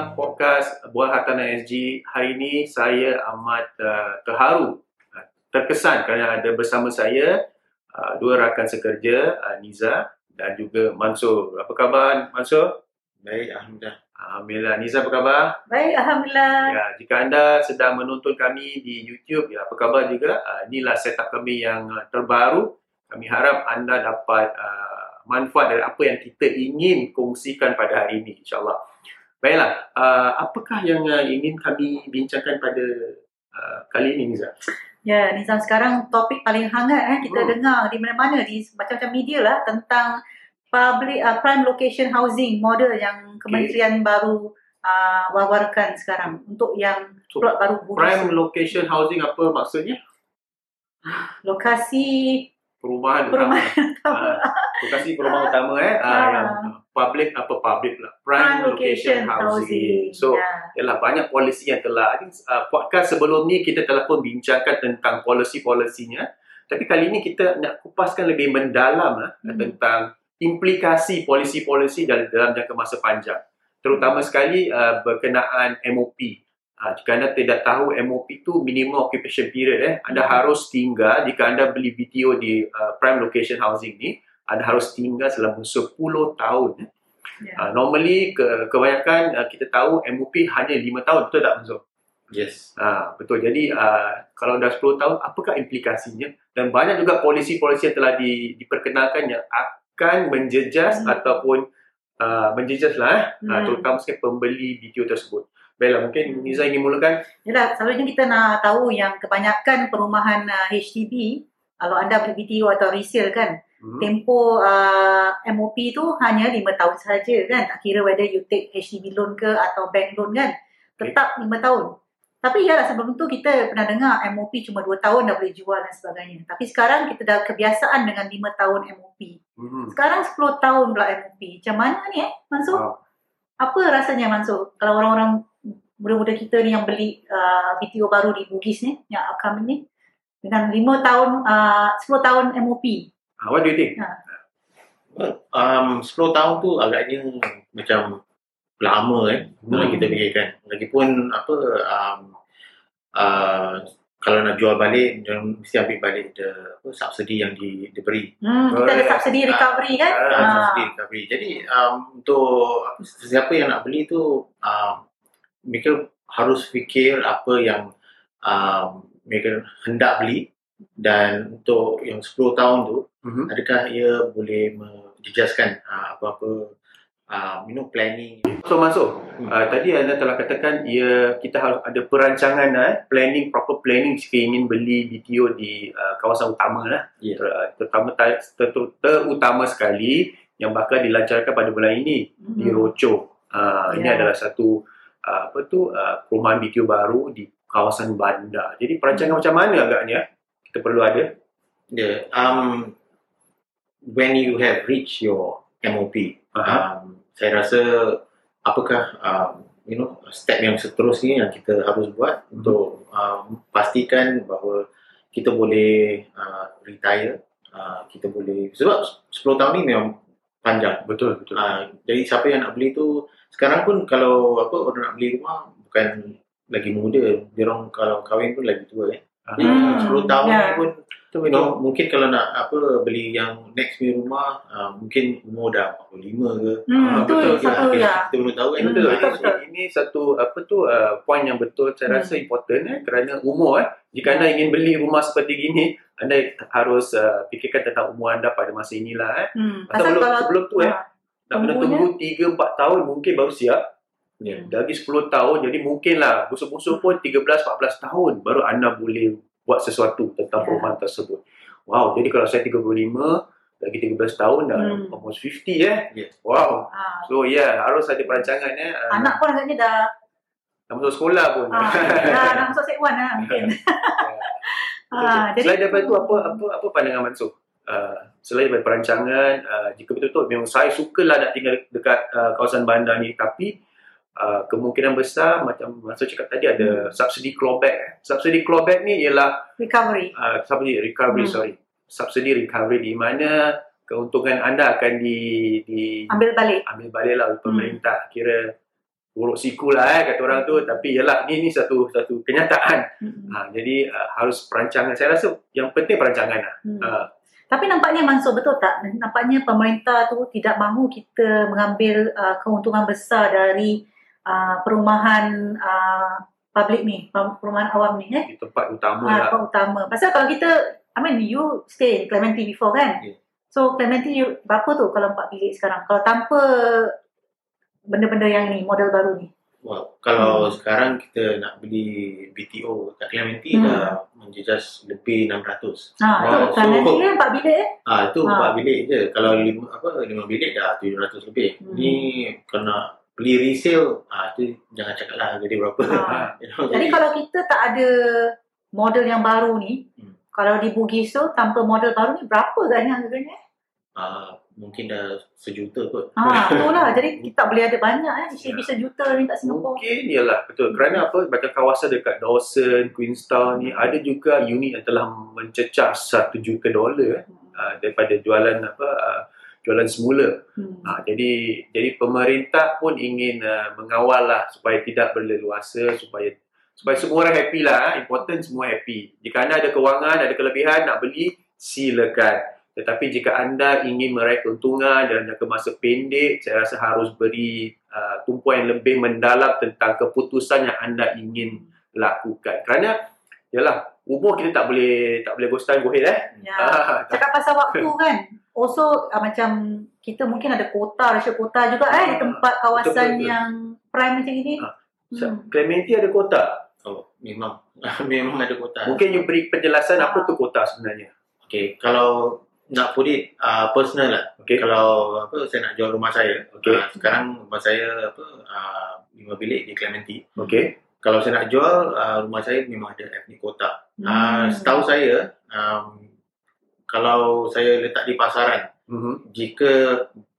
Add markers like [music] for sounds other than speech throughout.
Pendengar podcast Buah Hartanah SG. Hari ini saya amat uh, terharu, uh, terkesan kerana ada bersama saya uh, dua rakan sekerja, uh, Niza dan juga Mansur. Apa khabar Mansur? Baik, Alhamdulillah. Alhamdulillah. Niza apa khabar? Baik, Alhamdulillah. Ya, jika anda sedang menonton kami di YouTube, ya apa khabar juga? Uh, inilah setup kami yang uh, terbaru. Kami harap anda dapat uh, manfaat dari apa yang kita ingin kongsikan pada hari ini insyaAllah. Baiklah, uh, apakah yang uh, ingin kami bincangkan pada uh, kali ini Niza? Ya, Nizam sekarang topik paling hangat eh, kita Hmm. dengar di mana-mana di macam-macam media lah tentang public uh, prime location housing model yang kementerian baru uh, wawarkan sekarang untuk yang So, plot baru Bugis. Prime location housing apa maksudnya? lokasi Perumahan, Perumahan [laughs] lokasi perumahan utama eh. Ah. yang public apa public lah. Prime, prime location, housing. So, ya. Yalah banyak polisi yang telah I think, uh, podcast sebelum ni kita telah pun bincangkan tentang polisi-polisinya tapi kali ini kita nak kupaskan lebih mendalam lah, Hmm. tentang implikasi polisi-polisi dalam, dalam jangka masa panjang terutama sekali uh, berkenaan MOP uh, jika anda tidak tahu MOP itu minimum occupation period eh anda Hmm. harus tinggal jika anda beli BTO di uh, prime location housing ni anda harus tinggal selama 10 tahun eh. Ya. Uh, normally ke, kebanyakan uh, kita tahu MOP hanya 5 tahun betul tak Mansur? Yes. Uh, betul. Jadi uh, kalau dah 10 tahun apakah implikasinya? Dan banyak juga polisi-polisi yang telah di, diperkenalkan yang akan menjejas Hmm. ataupun uh, menjejas lah eh, uh, Hmm. terutama sekali pembeli BTO tersebut. Baiklah, mungkin Niza ingin mulakan. Yalah, selalunya kita nak tahu yang kebanyakan perumahan uh, HDB kalau anda beli BTO atau resale kan Hmm. tempoh uh, MOP tu hanya 5 tahun saja kan? Tak kira whether you take HDB loan ke atau bank loan kan? Tetap 5 tahun. Tapi yalah sebelum tu kita pernah dengar MOP cuma 2 tahun dah boleh jual dan sebagainya. Tapi sekarang kita dah kebiasaan dengan 5 tahun MOP Hmm. sekarang 10 tahun pula MOP macam mana ni eh Mansur? Wow. apa rasanya Mansur? Kalau orang-orang muda-muda kita ni yang beli uh, BTO baru di Bugis ni yang upcoming ni dengan 5 tahun uh, 10 tahun MOP Uh, what do you think? Well, um, 10 tahun tu agaknya macam lama eh kalau Hmm. kita fikirkan. Lagipun apa um, uh, kalau nak jual balik mesti ambil balik the apa, subsidi yang di, diberi. Hmm, kita ada subsidi recovery kan? Ah, Uh, Ah. subsidi recovery. Jadi um, untuk apa, siapa yang nak beli tu um, mereka harus fikir apa yang um, mereka hendak beli dan untuk yang 10 tahun tu Mhm. adakah ia boleh menjejaskan uh, apa-apa uh, you know planning So masuk. Hmm. Uh, tadi anda telah katakan ia kita harus ada perancangan eh, planning proper planning jika ingin beli BTO di uh, kawasan utama lah. Ya. Ter, terutama ter, ter, terutama sekali yang bakal dilancarkan pada bulan ini di Hmm. Roco. Uh, Ini Ya. adalah satu uh, apa tu uh, perumahan BTO baru di kawasan bandar. Jadi perancangan macam mana agaknya kita perlu ada? yeah, um, when you have reached your MOP Aha. um, saya rasa apakah um, you know step yang seterusnya yang kita harus buat Hmm. untuk um, pastikan bahawa kita boleh uh, retire uh, kita boleh sebab 10 tahun ni memang panjang Betul betul. Ah, jadi siapa yang nak beli tu sekarang pun kalau apa orang nak beli rumah bukan lagi muda, dia orang kalau kahwin pun lagi tua eh. Hmm, 10 tahun ni pun you know, mungkin kalau nak apa beli yang next punya rumah ah, mungkin umur dah 45 ke. Hmm, Ah, betul, satu kita, ya. kita belum tahu kan. Betul. Hmm, Ini, betul. ini satu apa tu uh, point yang betul saya Hmm. rasa important eh kerana umur eh. Jika anda ingin beli rumah seperti gini, anda harus uh, fikirkan tentang umur anda pada masa inilah eh. Hmm. Pasal belum sebelum tu eh nak kena tunggu 3 4 tahun mungkin baru siap. Ya. Lagi 10 tahun jadi mungkinlah busuk-busuk pun 13 14 tahun baru anda boleh buat sesuatu tentang Ya. perumahan tersebut. Wow, jadi kalau saya 35 lagi 13 tahun dah Hmm. almost 50 eh. Ya. Wow. ah, So ya, yeah, harus ada perancangan eh. Ah, anak pun agaknya dah Dah masuk sekolah pun. ah, dah nak [laughs] masuk set one lah mungkin. [laughs] Jadi, jadi selain daripada itu apa apa apa pandangan Mansur? Uh, selain daripada perancangan, uh, jika betul-betul memang saya sukalah nak tinggal dekat uh, kawasan bandar ni tapi uh, kemungkinan besar macam Mansur cakap tadi ada subsidi clawback. eh. Subsidi clawback ni ialah recovery. uh, subsidi recovery Hmm. sorry. Subsidi recovery di mana keuntungan anda akan di di Ambil balik. ambil balik lah oleh Hmm. pemerintah. Kira buruk siku lah eh kata orang tu tapi yalah ni ni satu satu kenyataan. Hmm. Ha, jadi uh, harus perancangan. Saya rasa yang penting perancangan lah. Hmm. Uh, Tapi nampaknya Mansur betul tak? Nampaknya pemerintah tu tidak mahu kita mengambil uh, keuntungan besar dari uh, perumahan uh, public ni, perumahan awam ni eh. di tempat utama Ha, lah. apa utama. Pasal kalau kita, I mean you stay in Clementi before kan? Yeah. So Clementi you, berapa tu kalau empat bilik sekarang? Kalau tanpa benda-benda yang ni, model baru ni. Wah, kalau Hmm. sekarang kita nak beli BTO kat Clementi Hmm. dah menjejas lebih 600. Ha, Wow, tu Clementi kan empat bilik eh. Ah itu Ha. empat bilik je. Kalau lima apa lima bilik dah 700 lebih. Hmm. Ni kena beli resale, ah tu jangan cakap lah harga dia berapa. Ha. You know, Jadi kalau kita tak ada model yang baru ni, Hmm. kalau di Bugis tu tanpa model baru ni berapa kan harganya? ah mungkin dah sejuta kot. Ha, itulah. [laughs] Jadi kita tak boleh ada banyak eh. Isi Ya. bisa juta ni kat Singapura. Mungkin ialah betul. Kerana apa? Macam kawasan dekat Dawson, Queenstown ni ada juga unit yang telah mencecah 1 juta dolar eh, uh, daripada jualan apa uh, jualan semula. Hmm. Ha, jadi jadi pemerintah pun ingin uh, mengawal lah supaya tidak berleluasa supaya supaya semua orang happy lah. ha. Important semua happy. Jika anda ada kewangan, ada kelebihan nak beli, silakan. Tetapi jika anda ingin meraih keuntungan dalam jangka masa pendek, saya rasa harus beri uh, tumpuan yang lebih mendalam tentang keputusan yang anda ingin lakukan. Kerana yalah umur kita tak boleh tak boleh ghost time go ahead eh. Ya. Ah, Cakap pasal waktu [laughs] kan. Also uh, macam kita mungkin ada kota, rasio kota juga eh di tempat kawasan Betul, betul. yang prime macam ini. Ah, Hmm. Clementi ada kota. Oh, memang [laughs] memang ada kota. Mungkin you beri penjelasan apa tu kota sebenarnya. Okay, kalau nak put it uh, personal lah. Okey. Kalau apa saya nak jual rumah saya. Okey. ah, sekarang rumah saya apa uh, lima bilik di Clementi. Okey. Kalau saya nak jual uh, rumah saya memang ada etnik kota. Uh, Hmm. setahu saya um, kalau saya letak di pasaran Mhm. jika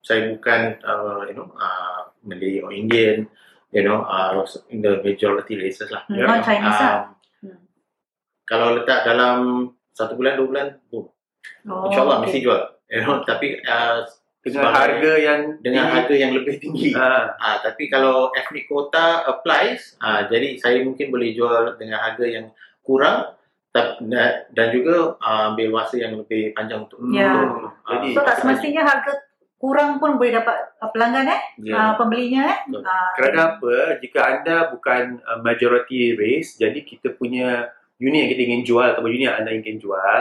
saya bukan uh, you know uh, Malay or Indian you know uh, in the majority races lah. Hmm, Ya, non-Chinese lah. Um, Hmm. Kalau letak dalam satu bulan dua bulan, boom. Oh, InsyaAllah okey. mesti jual. You know, tapi uh, Dengan harga yang dengan tinggi. harga yang lebih tinggi. Ah, Ah, tapi kalau ethnic quota applies, ah, jadi saya mungkin boleh jual dengan harga yang kurang dan dan juga ah, ambil masa yang lebih panjang untuk Ya. untuk, ah, Jadi- So tak semestinya harga kurang pun boleh dapat uh, pelanggan eh, ya. uh, pembelinya eh. Betul. Uh, kerana apa? Jika anda bukan uh, majority race, jadi kita punya unit yang kita ingin jual atau unit yang anda ingin jual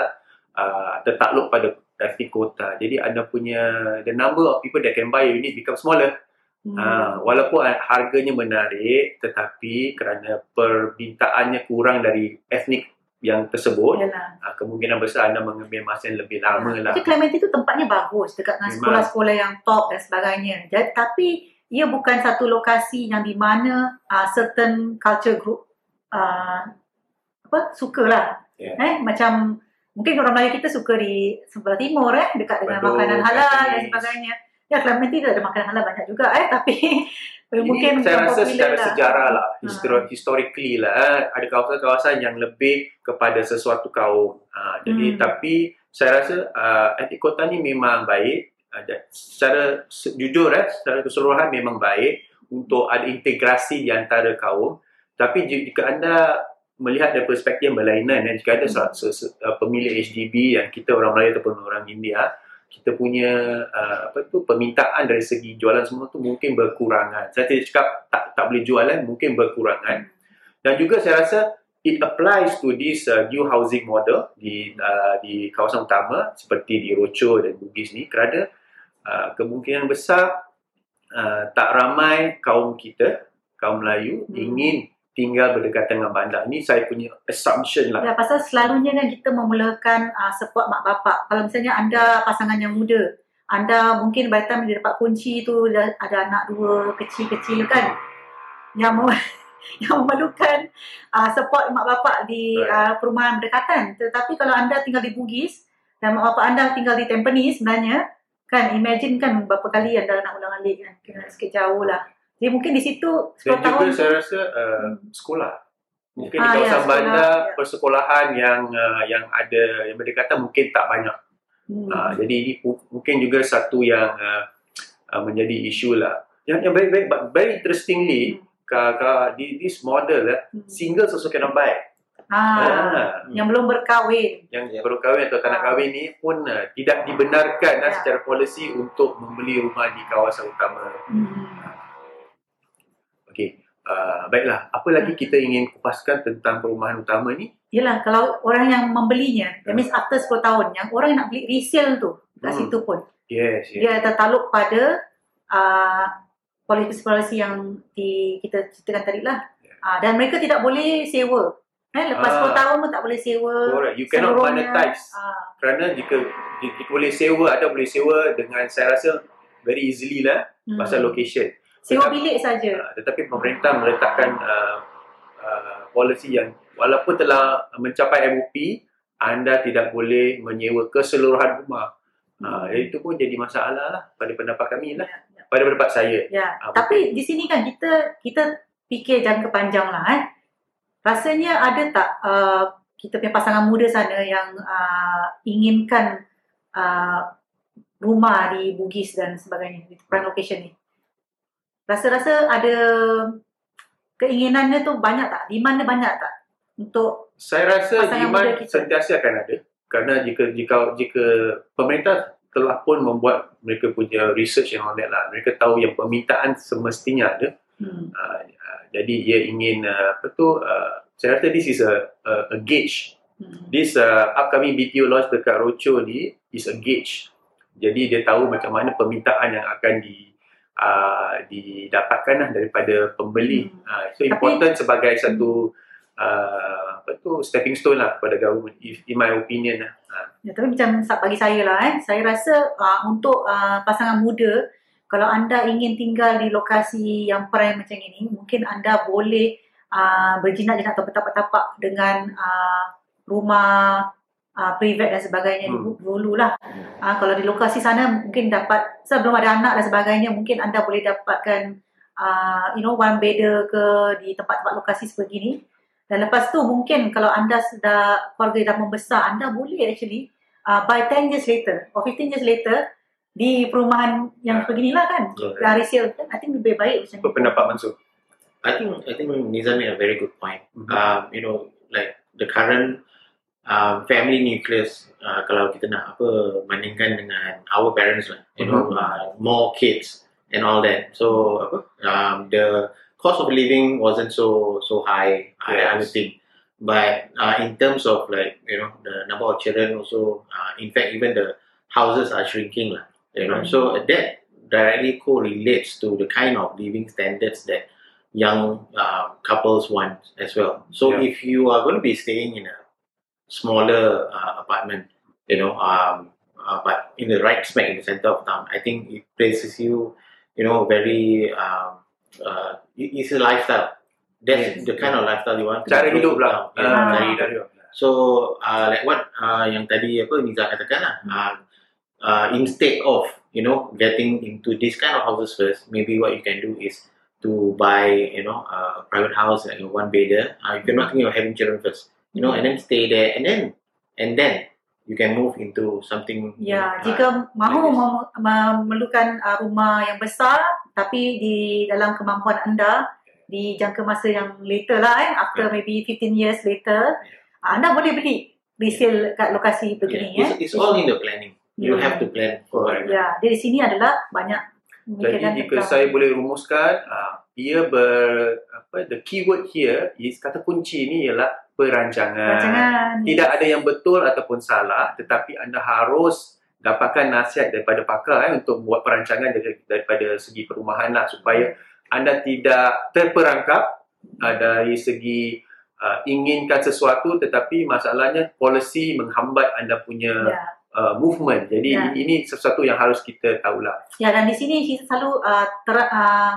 uh, tertakluk pada ethnic quota. Jadi anda punya the number of people that can buy a unit become smaller. hmm. Ha, walaupun harganya menarik tetapi kerana permintaannya kurang dari etnik yang tersebut, Yalah. ha, kemungkinan besar anda mengambil masa yang lebih lama lah. Jadi Clementi tu tempatnya bagus dekat dengan sekolah-sekolah yang top dan sebagainya. Jadi, tapi ia bukan satu lokasi yang di mana uh, certain culture group uh, apa sukalah. Ya. Eh macam mungkin orang Melayu kita suka di sebelah timur eh dekat dengan Bedok, makanan halal dan sebagainya. Ya Clementi tu ada makanan halal banyak juga eh tapi [laughs] Ini mungkin saya rasa secara lah. sejarah lah, Ha. histori- historically lah, eh, ada kawasan-kawasan yang lebih kepada sesuatu kaum. Ha, jadi Hmm. tapi saya rasa uh, etnik kota ni memang baik. Uh, secara se- jujur eh, secara keseluruhan memang baik untuk ada integrasi di antara kaum. Tapi jika anda melihat dari perspektif yang berlainan, eh, jika ada Hmm. se- se- uh, pemilik HDB yang kita orang Melayu ataupun orang India, kita punya uh, apa tu permintaan dari segi jualan semua tu mungkin berkurangan. Saya tidak cakap tak tak boleh jualan, mungkin berkurangan. Dan juga saya rasa it applies to this uh, new housing model di uh, di kawasan utama seperti di Rocho dan Bugis ni kerana uh, kemungkinan besar uh, tak ramai kaum kita, kaum Melayu Hmm. ingin tinggal berdekatan dengan bandar. Ini saya punya assumption lah. Ya, pasal selalunya kan kita memulakan uh, support mak bapak. Kalau misalnya anda pasangan yang muda, anda mungkin by time dia dapat kunci tu dah ada anak dua kecil-kecil kan yang mem- [laughs] yang memerlukan uh, support mak bapak di Right. uh, perumahan berdekatan. Tetapi kalau anda tinggal di Bugis dan mak bapak anda tinggal di Tampines sebenarnya kan imagine kan berapa kali anda nak ulang-alik kan kena sikit jauh lah. Jadi mungkin di situ 10 Dan tahun juga saya rasa uh, Hmm. sekolah. Mungkin Ah, di ya, kawasan sekolah, bandar ya. persekolahan yang uh, yang ada yang berdekatan mungkin tak banyak. Hmm. Uh, jadi ini mungkin juga satu yang uh, uh, menjadi isu lah. Yang yang very very, but very interestingly, ka, ka, di this model Hmm. singles also cannot buy. Ah, Ah, yang belum berkahwin. yang Ya. baru kahwin atau tak nak Ah. kahwin ni pun uh, tidak dibenarkan lah Ya. secara polisi untuk membeli rumah di kawasan utama. Hmm. Okey. Uh, baiklah, apa lagi Hmm. kita ingin kupaskan tentang perumahan utama ni? Yelah, kalau orang yang membelinya, that Hmm. means after 10 tahun, yang orang yang nak beli resale tu, kat Hmm. situ pun, Yes, yes. dia tertaluk pada uh, polisi-polisi yang di, kita ceritakan tadi lah. Ya. Uh, dan mereka tidak boleh sewa. Eh, lepas Ah. 10 tahun pun tak boleh sewa. Correct. You cannot seluruhnya. monetize. Ah, Kerana jika, jika boleh sewa, ada boleh sewa dengan saya rasa very easily lah hmm. pasal location. Sewa bilik saja. Uh, tetapi pemerintah meletakkan uh, uh, polisi yang walaupun telah mencapai MOP, anda tidak boleh menyewa keseluruhan rumah. Uh, itu pun jadi masalah lah pada pendapat kami lah, Ya, ya. pada pendapat saya. Ya, Ah, tapi di sini kan kita kita fikir jangka panjang lah eh. Rasanya ada tak uh, kita punya pasangan muda sana yang uh, inginkan uh, rumah di Bugis dan sebagainya di prime location ni. Rasa-rasa ada keinginannya tu banyak tak? Demand dia banyak tak? Untuk Saya rasa demand sentiasa akan ada kerana jika jika jika pemerintah telah pun membuat mereka punya research yang on that lah. Mereka tahu yang permintaan semestinya ada. hmm, Uh, uh, jadi dia ingin uh, apa tu uh, saya rasa this is a a, a gauge. hmm, This uh, upcoming BTO launch dekat Rocho ni is a gauge. Jadi dia tahu macam mana permintaan yang akan di uh, didapatkan lah daripada pembeli. Hmm. Uh, so Tapi- important sebagai satu uh, apa tu stepping stone lah kepada government if, in my opinion lah. Uh, Ya, tapi macam bagi saya lah eh, saya rasa uh, untuk uh, pasangan muda, kalau anda ingin tinggal di lokasi yang prime macam ini, mungkin anda boleh uh, berjinak-jinak atau bertapak-tapak dengan uh, rumah uh, private dan sebagainya Hmm. dulu lah. Uh, kalau di lokasi sana mungkin dapat, sebelum ada anak dan sebagainya, mungkin anda boleh dapatkan uh, you know, one bedder ke di tempat-tempat lokasi seperti ini. Dan lepas tu mungkin kalau anda sudah keluarga dah membesar, anda boleh actually uh, by 10 years later or 15 years later di perumahan yang beginilah kan. Yeah. Dah resale kan. I think lebih baik macam apa pendapat Mansur? I think I think Nizam made a very good point. Mhm. Um, you know, like the current um, family nucleus, uh, kalau kita nak apa bandingkan dengan our parents lah, you know, Mhm. uh, more kids and all that. So apa, um, the cost of living wasn't so so high, I, I would Yes. think. But uh, in terms of like you know the number of children also, uh, in fact even the houses are shrinking lah. You know, so that directly correlates to the kind of living standards that young uh, couples want as well. So Yeah. if you are going to be staying in a smaller uh, apartment, you know, um, uh, but in the right smack in the center of town, I think it places you, you know, very. Um, uh, it's a lifestyle. That's Yes. the kind of lifestyle you want. Cara hidup lah. Yeah, Ah, cara hidup. So uh, like what uh, yang tadi apa Niza katakan lah, uh, uh, instead of you know getting into this kind of houses first, maybe what you can do is to buy you know uh, a private house like a one bedder. Uh, if you're not thinking of having children first, you know, and then stay there, and then and then you can move into something. you Ya, know, jika uh, mahu like memerlukan uh, rumah yang besar tapi di dalam kemampuan anda di jangka masa yang later lah eh, after Yeah. maybe 15 years later, uh, anda boleh beli resale kat lokasi yeah, begini it's, eh. it's all in the planning. You Hmm. have to plan for. Ya, dari sini adalah banyak Jadi jika saya boleh rumuskan, uh, ia ber apa the keyword here is kata kunci ni ialah perancangan. rancangan. Tidak ada yang betul ataupun salah, tetapi anda harus dapatkan nasihat daripada pakar eh, untuk buat perancangan dari, daripada segi perumahan lah supaya anda tidak terperangkap uh, dari segi uh, inginkan sesuatu tetapi masalahnya polisi menghambat anda punya Ya. uh, movement. Jadi Ya. ini, sesuatu yang harus kita tahulah. Ya dan di sini selalu uh, ter, uh,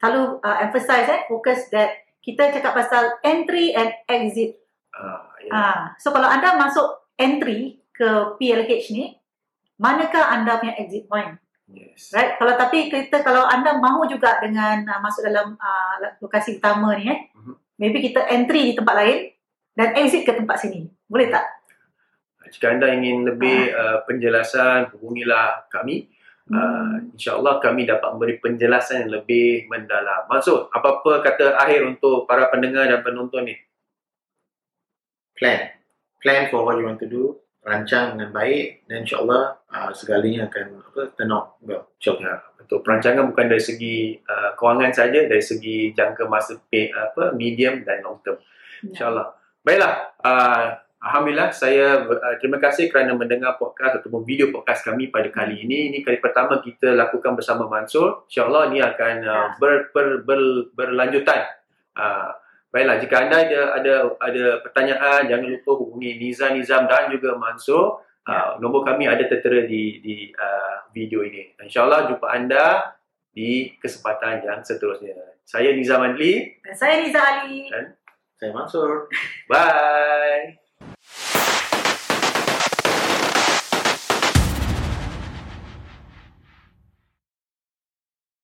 selalu uh, emphasize eh focus that kita cakap pasal entry and exit. Uh, ya. Ah, so kalau anda masuk entry ke PLH ni, manakah anda punya exit point? Yes. Right? Kalau tapi kita kalau anda mahu juga dengan uh, masuk dalam uh, lokasi utama ni eh, Mhm. maybe kita entry di tempat lain dan exit ke tempat sini. Boleh tak? Jika anda ingin lebih uh, penjelasan, hubungilah kami. Uh, InsyaAllah kami dapat memberi penjelasan yang lebih mendalam. Maksud, apa-apa kata akhir untuk para pendengar dan penonton ni? Plan. Plan for what you want to do. Rancang dengan baik dan insyaAllah uh, segalanya akan apa, turn out well. InsyaAllah. Ya, betul. Perancangan bukan dari segi uh, kewangan saja, dari segi jangka masa pay, apa medium dan long term. Ya. InsyaAllah. Baiklah. Uh, Alhamdulillah, saya uh, terima kasih kerana mendengar podcast ataupun video podcast kami pada kali ini. Ini kali pertama kita lakukan bersama Mansur. InsyaAllah ini akan uh, ber, ber, ber, berlanjutan. Uh, baiklah, jika anda ada ada ada pertanyaan, jangan lupa hubungi Nizam Nizam dan juga Mansur. Uh, nombor kami ada tertera di di uh, video ini. InsyaAllah jumpa anda di kesempatan yang seterusnya. Saya Nizam Adli. Dan saya Niza Ali. Saya Mansur. Bye.